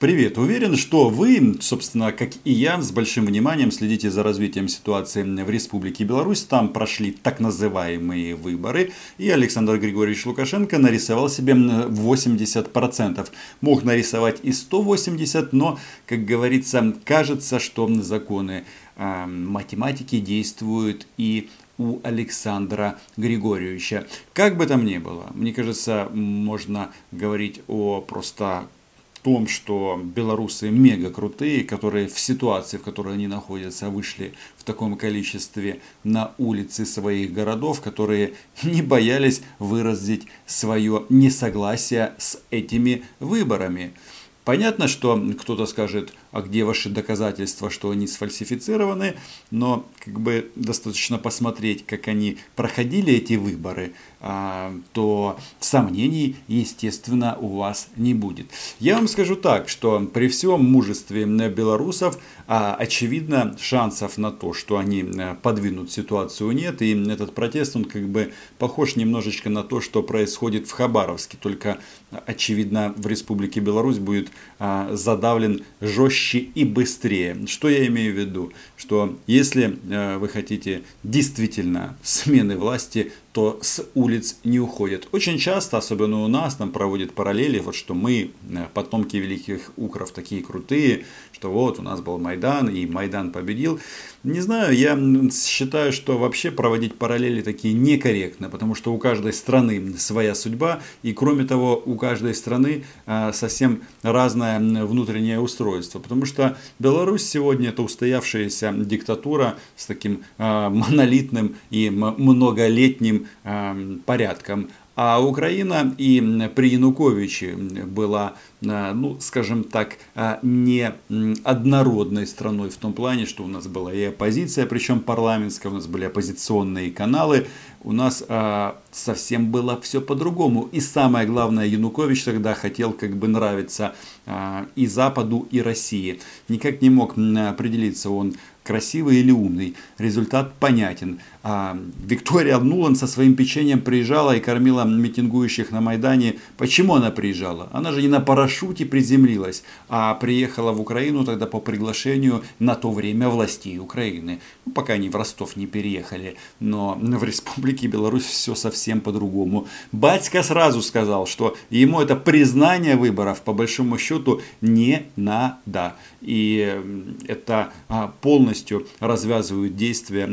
Привет! Уверен, что вы, собственно, как и я, с большим вниманием следите за развитием ситуации в Республике Беларусь. Там прошли так называемые выборы, и Александр Григорьевич Лукашенко нарисовал себе 80%. Мог нарисовать и 180, но, как говорится, кажется, что законы э, математики действуют и у Александра Григорьевича. Как бы там ни было, мне кажется, можно говорить о просто том, что белорусы мега крутые, которые в ситуации, в которой они находятся, вышли в таком количестве на улицы своих городов, которые не боялись выразить свое несогласие с этими выборами. Понятно, что кто-то скажет, а где ваши доказательства, что они сфальсифицированы, но как бы достаточно посмотреть, как они проходили эти выборы, то сомнений, естественно, у вас не будет. Я вам скажу так, что при всем мужестве белорусов, а, очевидно, шансов на то, что они э, подвинут ситуацию нет, и этот протест, он как бы похож немножечко на то, что происходит в Хабаровске, только, очевидно, в Республике Беларусь будет а, задавлен жестче и быстрее. Что я имею в виду? Что если э, вы хотите действительно смены власти, то с улиц не уходят. Очень часто, особенно у нас, там проводят параллели, вот что мы, э, потомки великих укров, такие крутые, что вот у нас был Майдан, и Майдан победил. Не знаю, я считаю, что вообще проводить параллели такие некорректно, потому что у каждой страны своя судьба, и кроме того, у каждой страны э, совсем разное внутреннее устройство, потому что Беларусь сегодня это устоявшаяся диктатура с таким э, монолитным и многолетним Эм, порядком. А Украина и при Януковиче была, э, ну, скажем так, э, не однородной страной в том плане, что у нас была и оппозиция, причем парламентская, у нас были оппозиционные каналы, у нас э, совсем было все по-другому. И самое главное, Янукович тогда хотел как бы нравиться и Западу, и России. Никак не мог определиться он красивый или умный. Результат понятен. А Виктория Нулан со своим печеньем приезжала и кормила митингующих на Майдане. Почему она приезжала? Она же не на парашюте приземлилась, а приехала в Украину тогда по приглашению на то время властей Украины. Ну, пока они в Ростов не переехали. Но в Республике Беларусь все совсем по-другому. Батька сразу сказал, что ему это признание выборов по большому счету не надо. И это а, полностью развязывают действия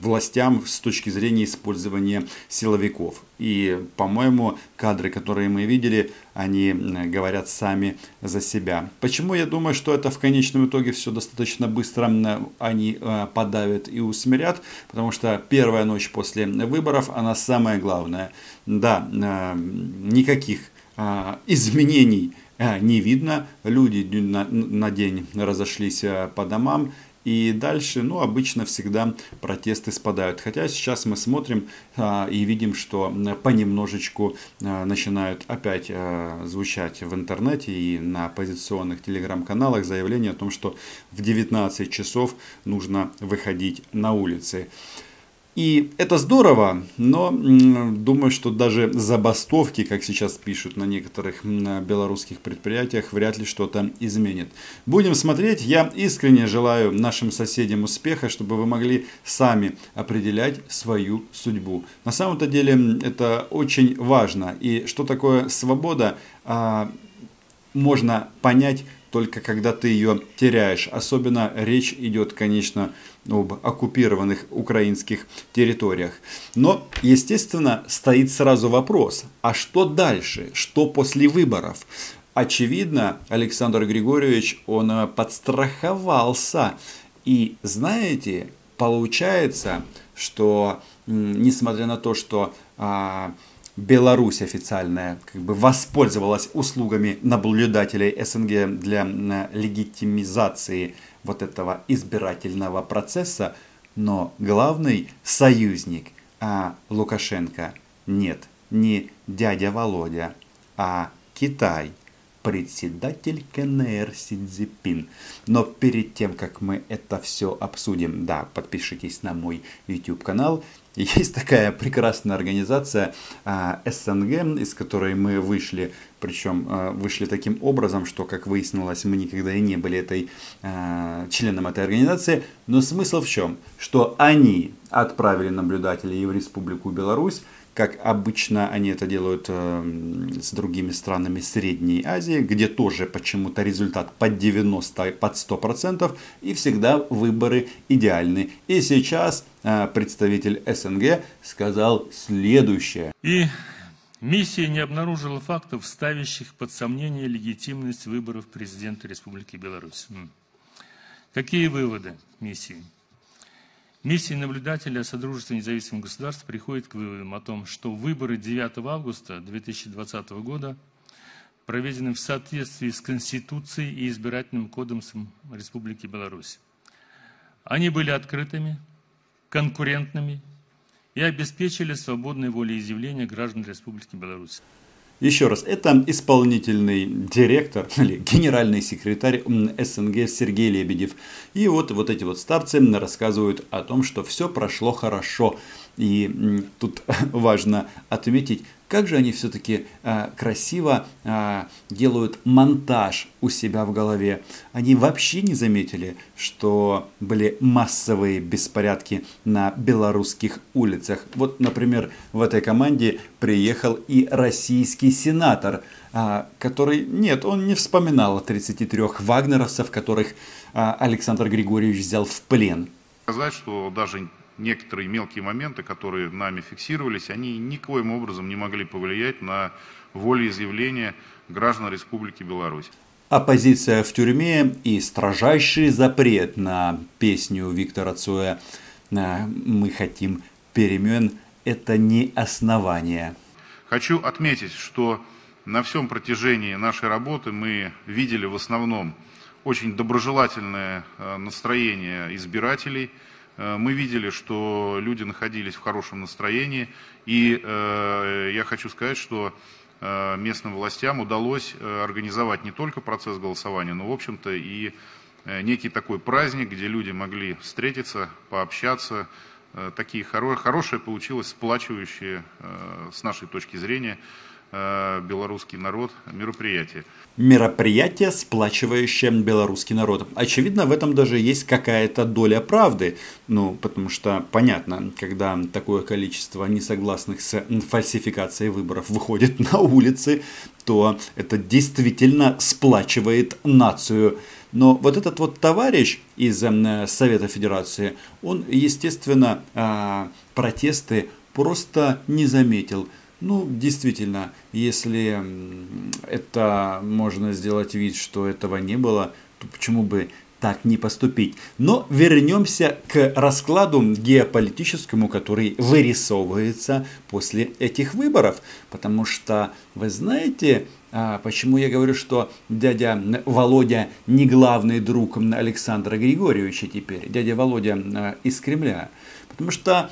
властей властям с точки зрения использования силовиков. И, по-моему, кадры, которые мы видели, они говорят сами за себя. Почему я думаю, что это в конечном итоге все достаточно быстро они э, подавят и усмирят? Потому что первая ночь после выборов, она самая главная. Да, э, никаких э, изменений не видно. Люди на день разошлись по домам и дальше, ну, обычно всегда протесты спадают. Хотя сейчас мы смотрим а, и видим, что понемножечку а, начинают опять а, звучать в интернете и на оппозиционных телеграм-каналах заявления о том, что в 19 часов нужно выходить на улицы. И это здорово, но думаю, что даже забастовки, как сейчас пишут на некоторых белорусских предприятиях, вряд ли что-то изменит. Будем смотреть. Я искренне желаю нашим соседям успеха, чтобы вы могли сами определять свою судьбу. На самом-то деле это очень важно. И что такое свобода, а, можно понять только когда ты ее теряешь. Особенно речь идет, конечно, об оккупированных украинских территориях. Но, естественно, стоит сразу вопрос, а что дальше? Что после выборов? Очевидно, Александр Григорьевич, он э, подстраховался. И знаете, получается, что несмотря на то, что а, Беларусь официальная как бы воспользовалась услугами наблюдателей СНГ для легитимизации вот этого избирательного процесса, но главный союзник а Лукашенко нет, не дядя Володя, а Китай. Председатель КНР Си Цзипин. Но перед тем, как мы это все обсудим, да, подпишитесь на мой YouTube канал. Есть такая прекрасная организация а, СНГ, из которой мы вышли, причем а, вышли таким образом, что, как выяснилось, мы никогда и не были этой а, членом этой организации. Но смысл в чем? Что они отправили наблюдателей в Республику Беларусь, как обычно они это делают э, с другими странами Средней Азии, где тоже почему-то результат под 90, под 100%, и всегда выборы идеальны. И сейчас э, представитель СНГ сказал следующее. И миссия не обнаружила фактов, ставящих под сомнение легитимность выборов президента Республики Беларусь. Какие выводы миссии? Миссия наблюдателя Содружества независимых государств приходит к выводам о том, что выборы 9 августа 2020 года проведены в соответствии с Конституцией и избирательным кодексом Республики Беларусь. Они были открытыми, конкурентными и обеспечили свободное волеизъявление граждан Республики Беларусь. Еще раз, это исполнительный директор или генеральный секретарь СНГ Сергей Лебедев. И вот, вот эти вот старцы рассказывают о том, что все прошло хорошо. И тут важно отметить, как же они все-таки э, красиво э, делают монтаж у себя в голове. Они вообще не заметили, что были массовые беспорядки на белорусских улицах. Вот, например, в этой команде приехал и российский сенатор, э, который, нет, он не вспоминал о 33 вагнеровцев, которых Александр Григорьевич взял в плен. Сказать, что даже некоторые мелкие моменты, которые нами фиксировались, они никоим образом не могли повлиять на волеизъявление граждан Республики Беларусь. Оппозиция в тюрьме и строжайший запрет на песню Виктора Цоя «Мы хотим перемен» – это не основание. Хочу отметить, что на всем протяжении нашей работы мы видели в основном очень доброжелательное э, настроение избирателей – Э, мы видели, что люди находились в хорошем настроении, и э, я хочу сказать, что э, местным властям удалось организовать не только процесс голосования, но, в общем-то, и некий такой праздник, где люди могли встретиться, пообщаться. Такие хоро хорошее получилось, сплачивающее, с нашей точки зрения, Э, белорусский народ мероприятие. Мероприятие, сплачивающее белорусский народ. Очевидно, в этом даже есть какая-то доля правды. Ну, потому что понятно, когда такое количество несогласных с фальсификацией выборов выходит на улицы, то это действительно сплачивает нацию. Но вот этот вот товарищ из э, Совета Федерации, он, естественно, э, протесты просто не заметил. Ну, действительно, если это можно сделать вид, что этого не было, то почему бы так не поступить. Но вернемся к раскладу геополитическому, который вырисовывается после этих выборов. Потому что, вы знаете, а, почему я говорю, что дядя Володя не главный друг Александра Григорьевича теперь, дядя Володя а, из Кремля. Потому что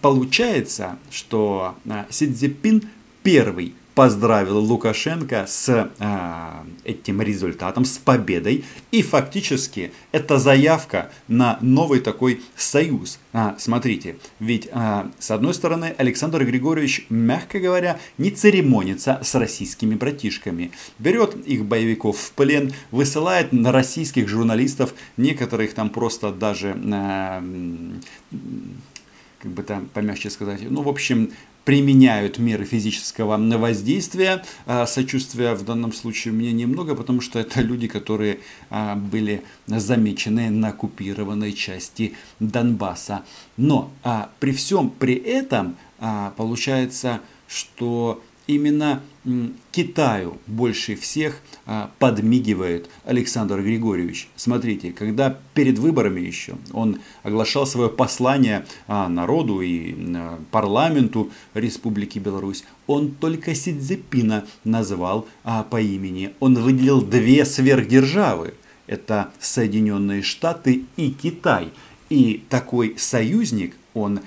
получается, что а, Си Цзиньпин первый поздравил Лукашенко с э, этим результатом, с победой. И фактически это заявка на новый такой союз. А, смотрите, ведь а, с одной стороны Александр Григорьевич, мягко говоря, не церемонится с российскими братишками. Берет их боевиков в плен, высылает на российских журналистов, некоторых там просто даже... А, как бы там помягче сказать, ну, в общем, применяют меры физического воздействия. А, сочувствия в данном случае меня немного, потому что это люди, которые а, были замечены на оккупированной части Донбасса. Но а, при всем при этом получается, что именно Китаю больше всех а, подмигивает Александр Григорьевич. Смотрите, когда перед выборами еще он оглашал свое послание а, народу и а, парламенту Республики Беларусь, он только Сидзепина назвал по имени. Он выделил две сверхдержавы. Это Соединенные Штаты и Китай. И такой союзник, он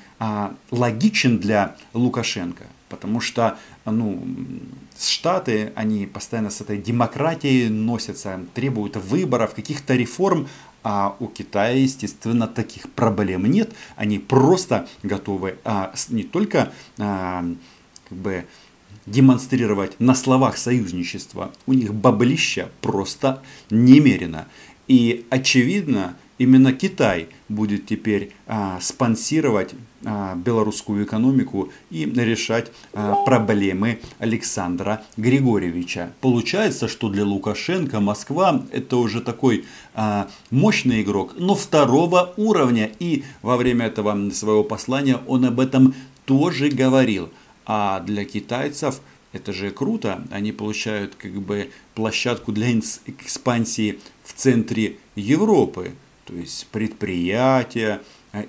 логичен для Лукашенко. Потому что ну, Штаты, они постоянно с этой демократией носятся, требуют выборов, каких-то реформ, а у Китая, естественно, таких проблем нет. Они просто готовы а, не только а, как бы, демонстрировать на словах союзничества, у них баблища просто немерено. И очевидно, именно Китай будет теперь а, спонсировать а, белорусскую экономику и решать а, проблемы Александра Григорьевича. Получается, что для Лукашенко Москва это уже такой а, мощный игрок, но второго уровня. И во время этого своего послания он об этом тоже говорил. А для китайцев это же круто, они получают как бы площадку для экспансии в центре Европы то есть предприятия,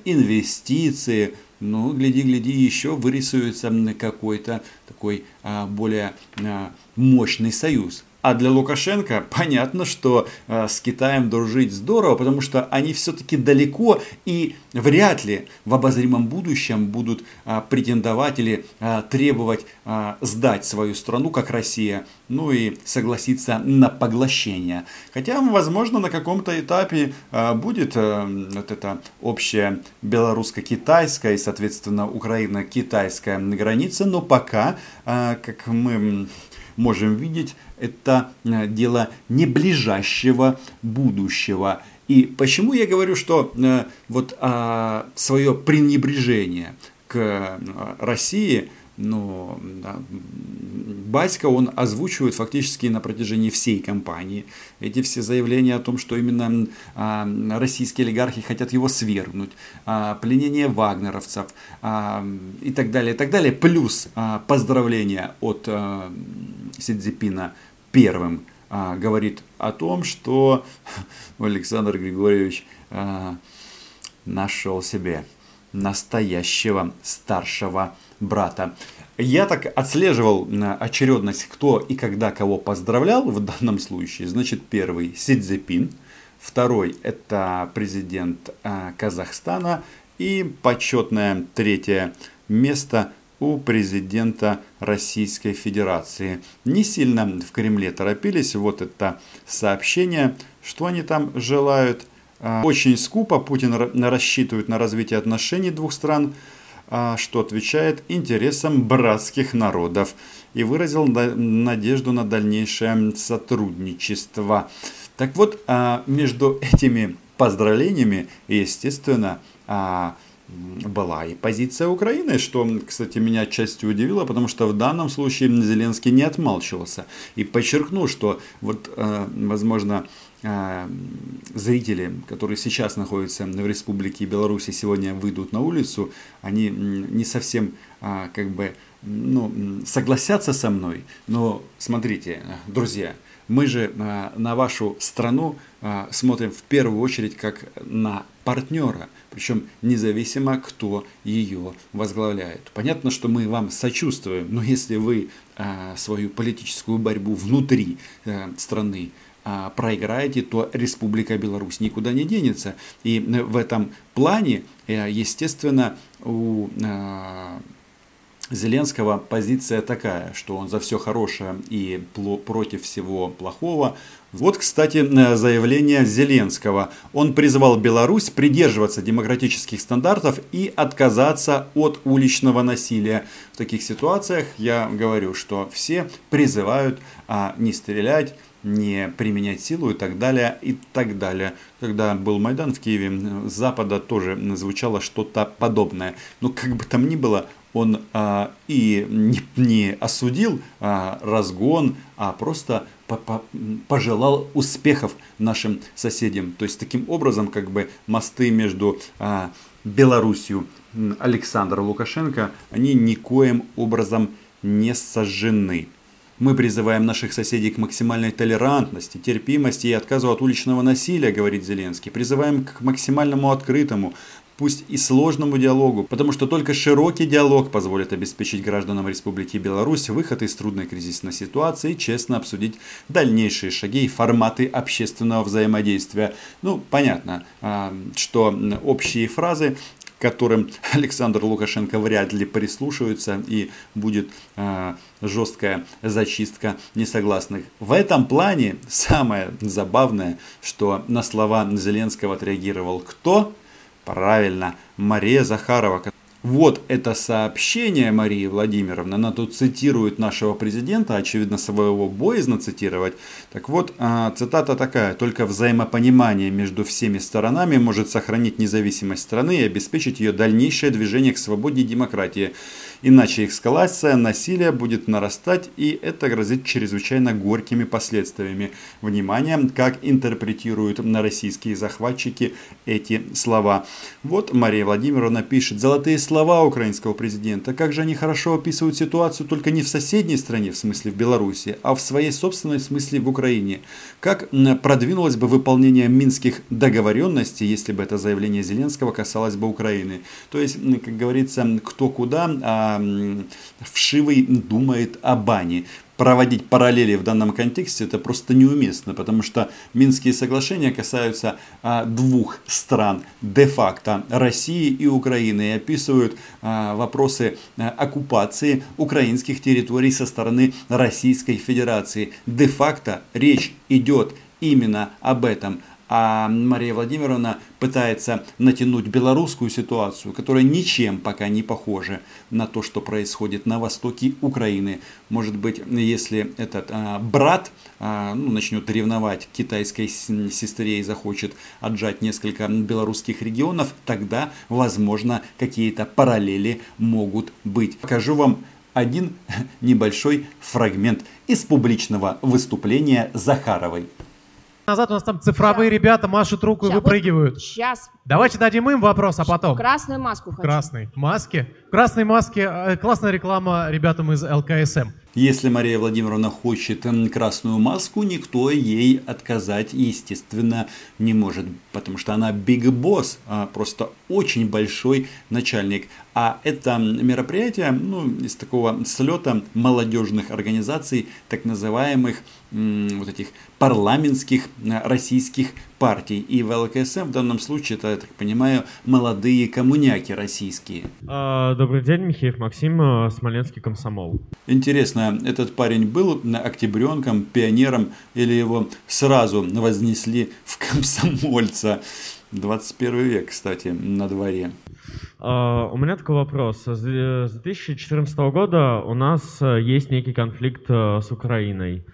инвестиции, ну, гляди-гляди, еще вырисуется какой-то такой а, более а, мощный союз. А для Лукашенко понятно, что э, с Китаем дружить здорово, потому что они все-таки далеко и вряд ли в обозримом будущем будут э, претендовать или э, требовать э, сдать свою страну, как Россия, ну и согласиться на поглощение. Хотя, возможно, на каком-то этапе э, будет э, вот эта общая белорусско-китайская и, соответственно, Украина-китайская граница, но пока, э, как мы можем видеть, это э, дело не ближайшего будущего. И почему я говорю, что э, вот а, свое пренебрежение к э, России – но да, Батько он озвучивает фактически на протяжении всей кампании. Эти все заявления о том, что именно а, российские олигархи хотят его свергнуть, а, пленение вагнеровцев а, и так далее, и так далее. Плюс поздравления от Сидзипина первым а, говорит о том, что Александр Григорьевич а, нашел себе настоящего старшего брата. Я так отслеживал э, очередность, кто и когда кого поздравлял в данном случае. Значит, первый Си Цзепин, второй это президент Казахстана и почетное третье место у президента Российской Федерации. Не сильно в Кремле торопились, вот это сообщение, что они там желают. Э, очень скупо Путин рассчитывает на развитие отношений двух стран. А, что отвечает интересам братских народов и выразил надежду на дальнейшее сотрудничество. Так вот, а, между этими поздравлениями, естественно, а, была и позиция Украины, что, кстати, меня отчасти удивило, потому что в данном случае Зеленский не отмалчивался. И подчеркнул, что вот, возможно, а, зрители, которые сейчас находятся в Республике Беларусь и сегодня выйдут на улицу, они не совсем а, как бы ну, согласятся со мной, но смотрите, друзья, мы же а, на вашу страну смотрим в первую очередь как на партнера, причем независимо, кто ее возглавляет. Понятно, что мы вам сочувствуем, но если вы свою политическую борьбу внутри страны а, проиграете, то Республика Беларусь никуда не денется. И э, в этом плане, э, естественно, у Зеленского позиция такая, что он за все хорошее и против всего плохого. Вот, кстати, заявление Зеленского. Он призвал Беларусь придерживаться демократических стандартов и отказаться от уличного насилия. В таких ситуациях я говорю, что все призывают а, не стрелять, не применять силу и так далее, и так далее. Когда был Майдан в Киеве, с Запада тоже звучало что-то подобное. Но как бы там ни было, он а, и не, не осудил а, разгон, а просто пожелал успехов нашим соседям. То есть таким образом как бы мосты между а, Белоруссию Александра Лукашенко, они никоим образом не сожжены. Мы призываем наших соседей к максимальной толерантности, терпимости и отказу от уличного насилия, говорит Зеленский. Призываем к максимальному открытому, пусть и сложному диалогу, потому что только широкий диалог позволит обеспечить гражданам Республики Беларусь выход из трудной кризисной ситуации и честно обсудить дальнейшие шаги и форматы общественного взаимодействия. Ну, понятно, а, что общие фразы которым Александр Лукашенко вряд ли прислушивается и будет э, жесткая зачистка несогласных. В этом плане самое забавное, что на слова Зеленского отреагировал кто? Правильно, Мария Захарова, вот это сообщение Марии Владимировны, она тут цитирует нашего президента, очевидно, своего боязно цитировать. Так вот, а, цитата такая, только взаимопонимание между всеми сторонами может сохранить независимость страны и обеспечить ее дальнейшее движение к свободе и демократии. Иначе эскалация насилия будет нарастать, и это грозит чрезвычайно горькими последствиями. Внимание, как интерпретируют российские захватчики эти слова. Вот Мария Владимировна пишет, золотые слова украинского президента, как же они хорошо описывают ситуацию только не в соседней стране, в смысле в Беларуси, а в своей собственной смысле в Украине. Как продвинулось бы выполнение минских договоренностей, если бы это заявление Зеленского касалось бы Украины. То есть, как говорится, кто куда, а вшивый думает о бане. Проводить параллели в данном контексте это просто неуместно, потому что Минские соглашения касаются а, двух стран де-факто России и Украины и описывают а, вопросы а, оккупации украинских территорий со стороны Российской Федерации. Де-факто речь идет именно об этом а Мария Владимировна пытается натянуть белорусскую ситуацию, которая ничем пока не похожа на то, что происходит на востоке Украины. Может быть, если этот а, брат а, ну, начнет ревновать китайской сестре и захочет отжать несколько белорусских регионов, тогда, возможно, какие-то параллели могут быть. Покажу вам один небольшой фрагмент из публичного выступления Захаровой назад у нас там цифровые сейчас. ребята машут руку сейчас, и выпрыгивают. Вот сейчас. Давайте дадим им вопрос, а потом. Красную маску хочу. Красной маске. В красной маске э, классная реклама ребятам из ЛКСМ. Если Мария Владимировна хочет красную маску, никто ей отказать, естественно, не может, потому что она big boss, а просто очень большой начальник. А это мероприятие ну, из такого слета молодежных организаций, так называемых вот этих парламентских э, российских партий. И в ЛКСМ в данном случае, это, я так понимаю, молодые коммуняки российские. А, добрый день, Михеев Максим, э, Смоленский комсомол. Интересно, этот парень был октябренком, пионером, или его сразу вознесли в комсомольца? 21 век, кстати, на дворе. Uh, у меня такой вопрос. С 2014 года у нас э, есть некий конфликт с Украиной.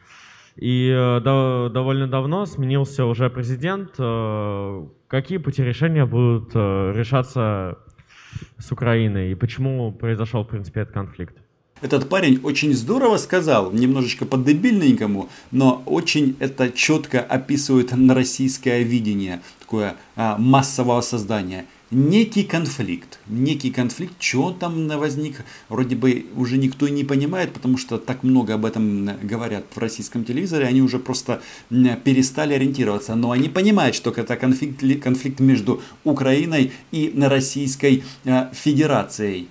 И э, до, довольно давно сменился уже президент. Э, какие пути решения будут э, решаться с Украиной? И почему произошел, в принципе, этот конфликт? Этот парень очень здорово сказал, немножечко по-дебильненькому, но очень это четко описывает российское видение, такое а, массового создания – некий конфликт. Некий конфликт, что там возник, вроде бы уже никто не понимает, потому что так много об этом говорят в российском телевизоре, они уже просто перестали ориентироваться. Но они понимают, что это конфликт, конфликт между Украиной и Российской э, Федерацией.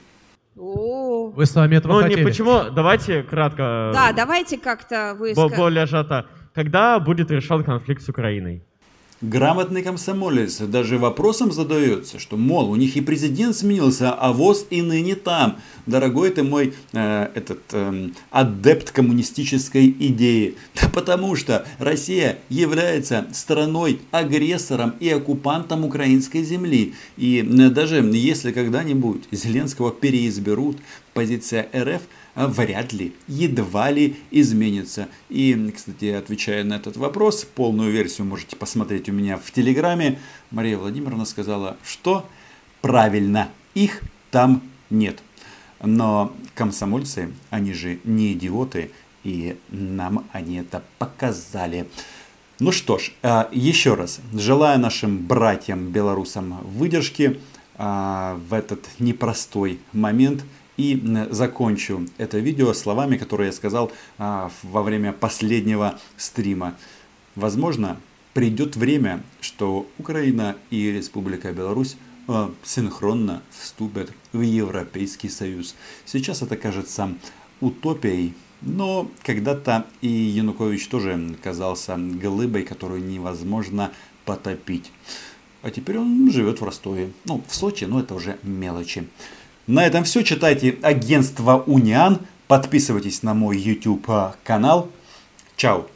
Вы с вами этого ну, хотели. не почему, давайте кратко. Да, давайте как-то вы... Более сжато. Когда будет решен конфликт с Украиной? Грамотный комсомолец даже вопросом задается, что, мол, у них и президент сменился, а ВОЗ и ныне там. Дорогой ты мой э, этот э, адепт коммунистической идеи. Да потому что Россия является страной-агрессором и оккупантом украинской земли. И э, даже если когда-нибудь Зеленского переизберут, позиция РФ – а вряд ли, едва ли изменится. И, кстати, отвечая на этот вопрос, полную версию можете посмотреть у меня в Телеграме. Мария Владимировна сказала, что правильно, их там нет. Но комсомольцы, они же не идиоты, и нам они это показали. Ну что ж, а, еще раз, желаю нашим братьям-белорусам выдержки а, в этот непростой момент – и закончу это видео словами, которые я сказал а, во время последнего стрима. Возможно, придет время, что Украина и Республика Беларусь а, синхронно вступят в Европейский Союз. Сейчас это кажется утопией, но когда-то и Янукович тоже казался глыбой, которую невозможно потопить. А теперь он живет в Ростове. Ну, в Сочи, но это уже мелочи. На этом все. Читайте агентство Униан. Подписывайтесь на мой YouTube канал. Чао.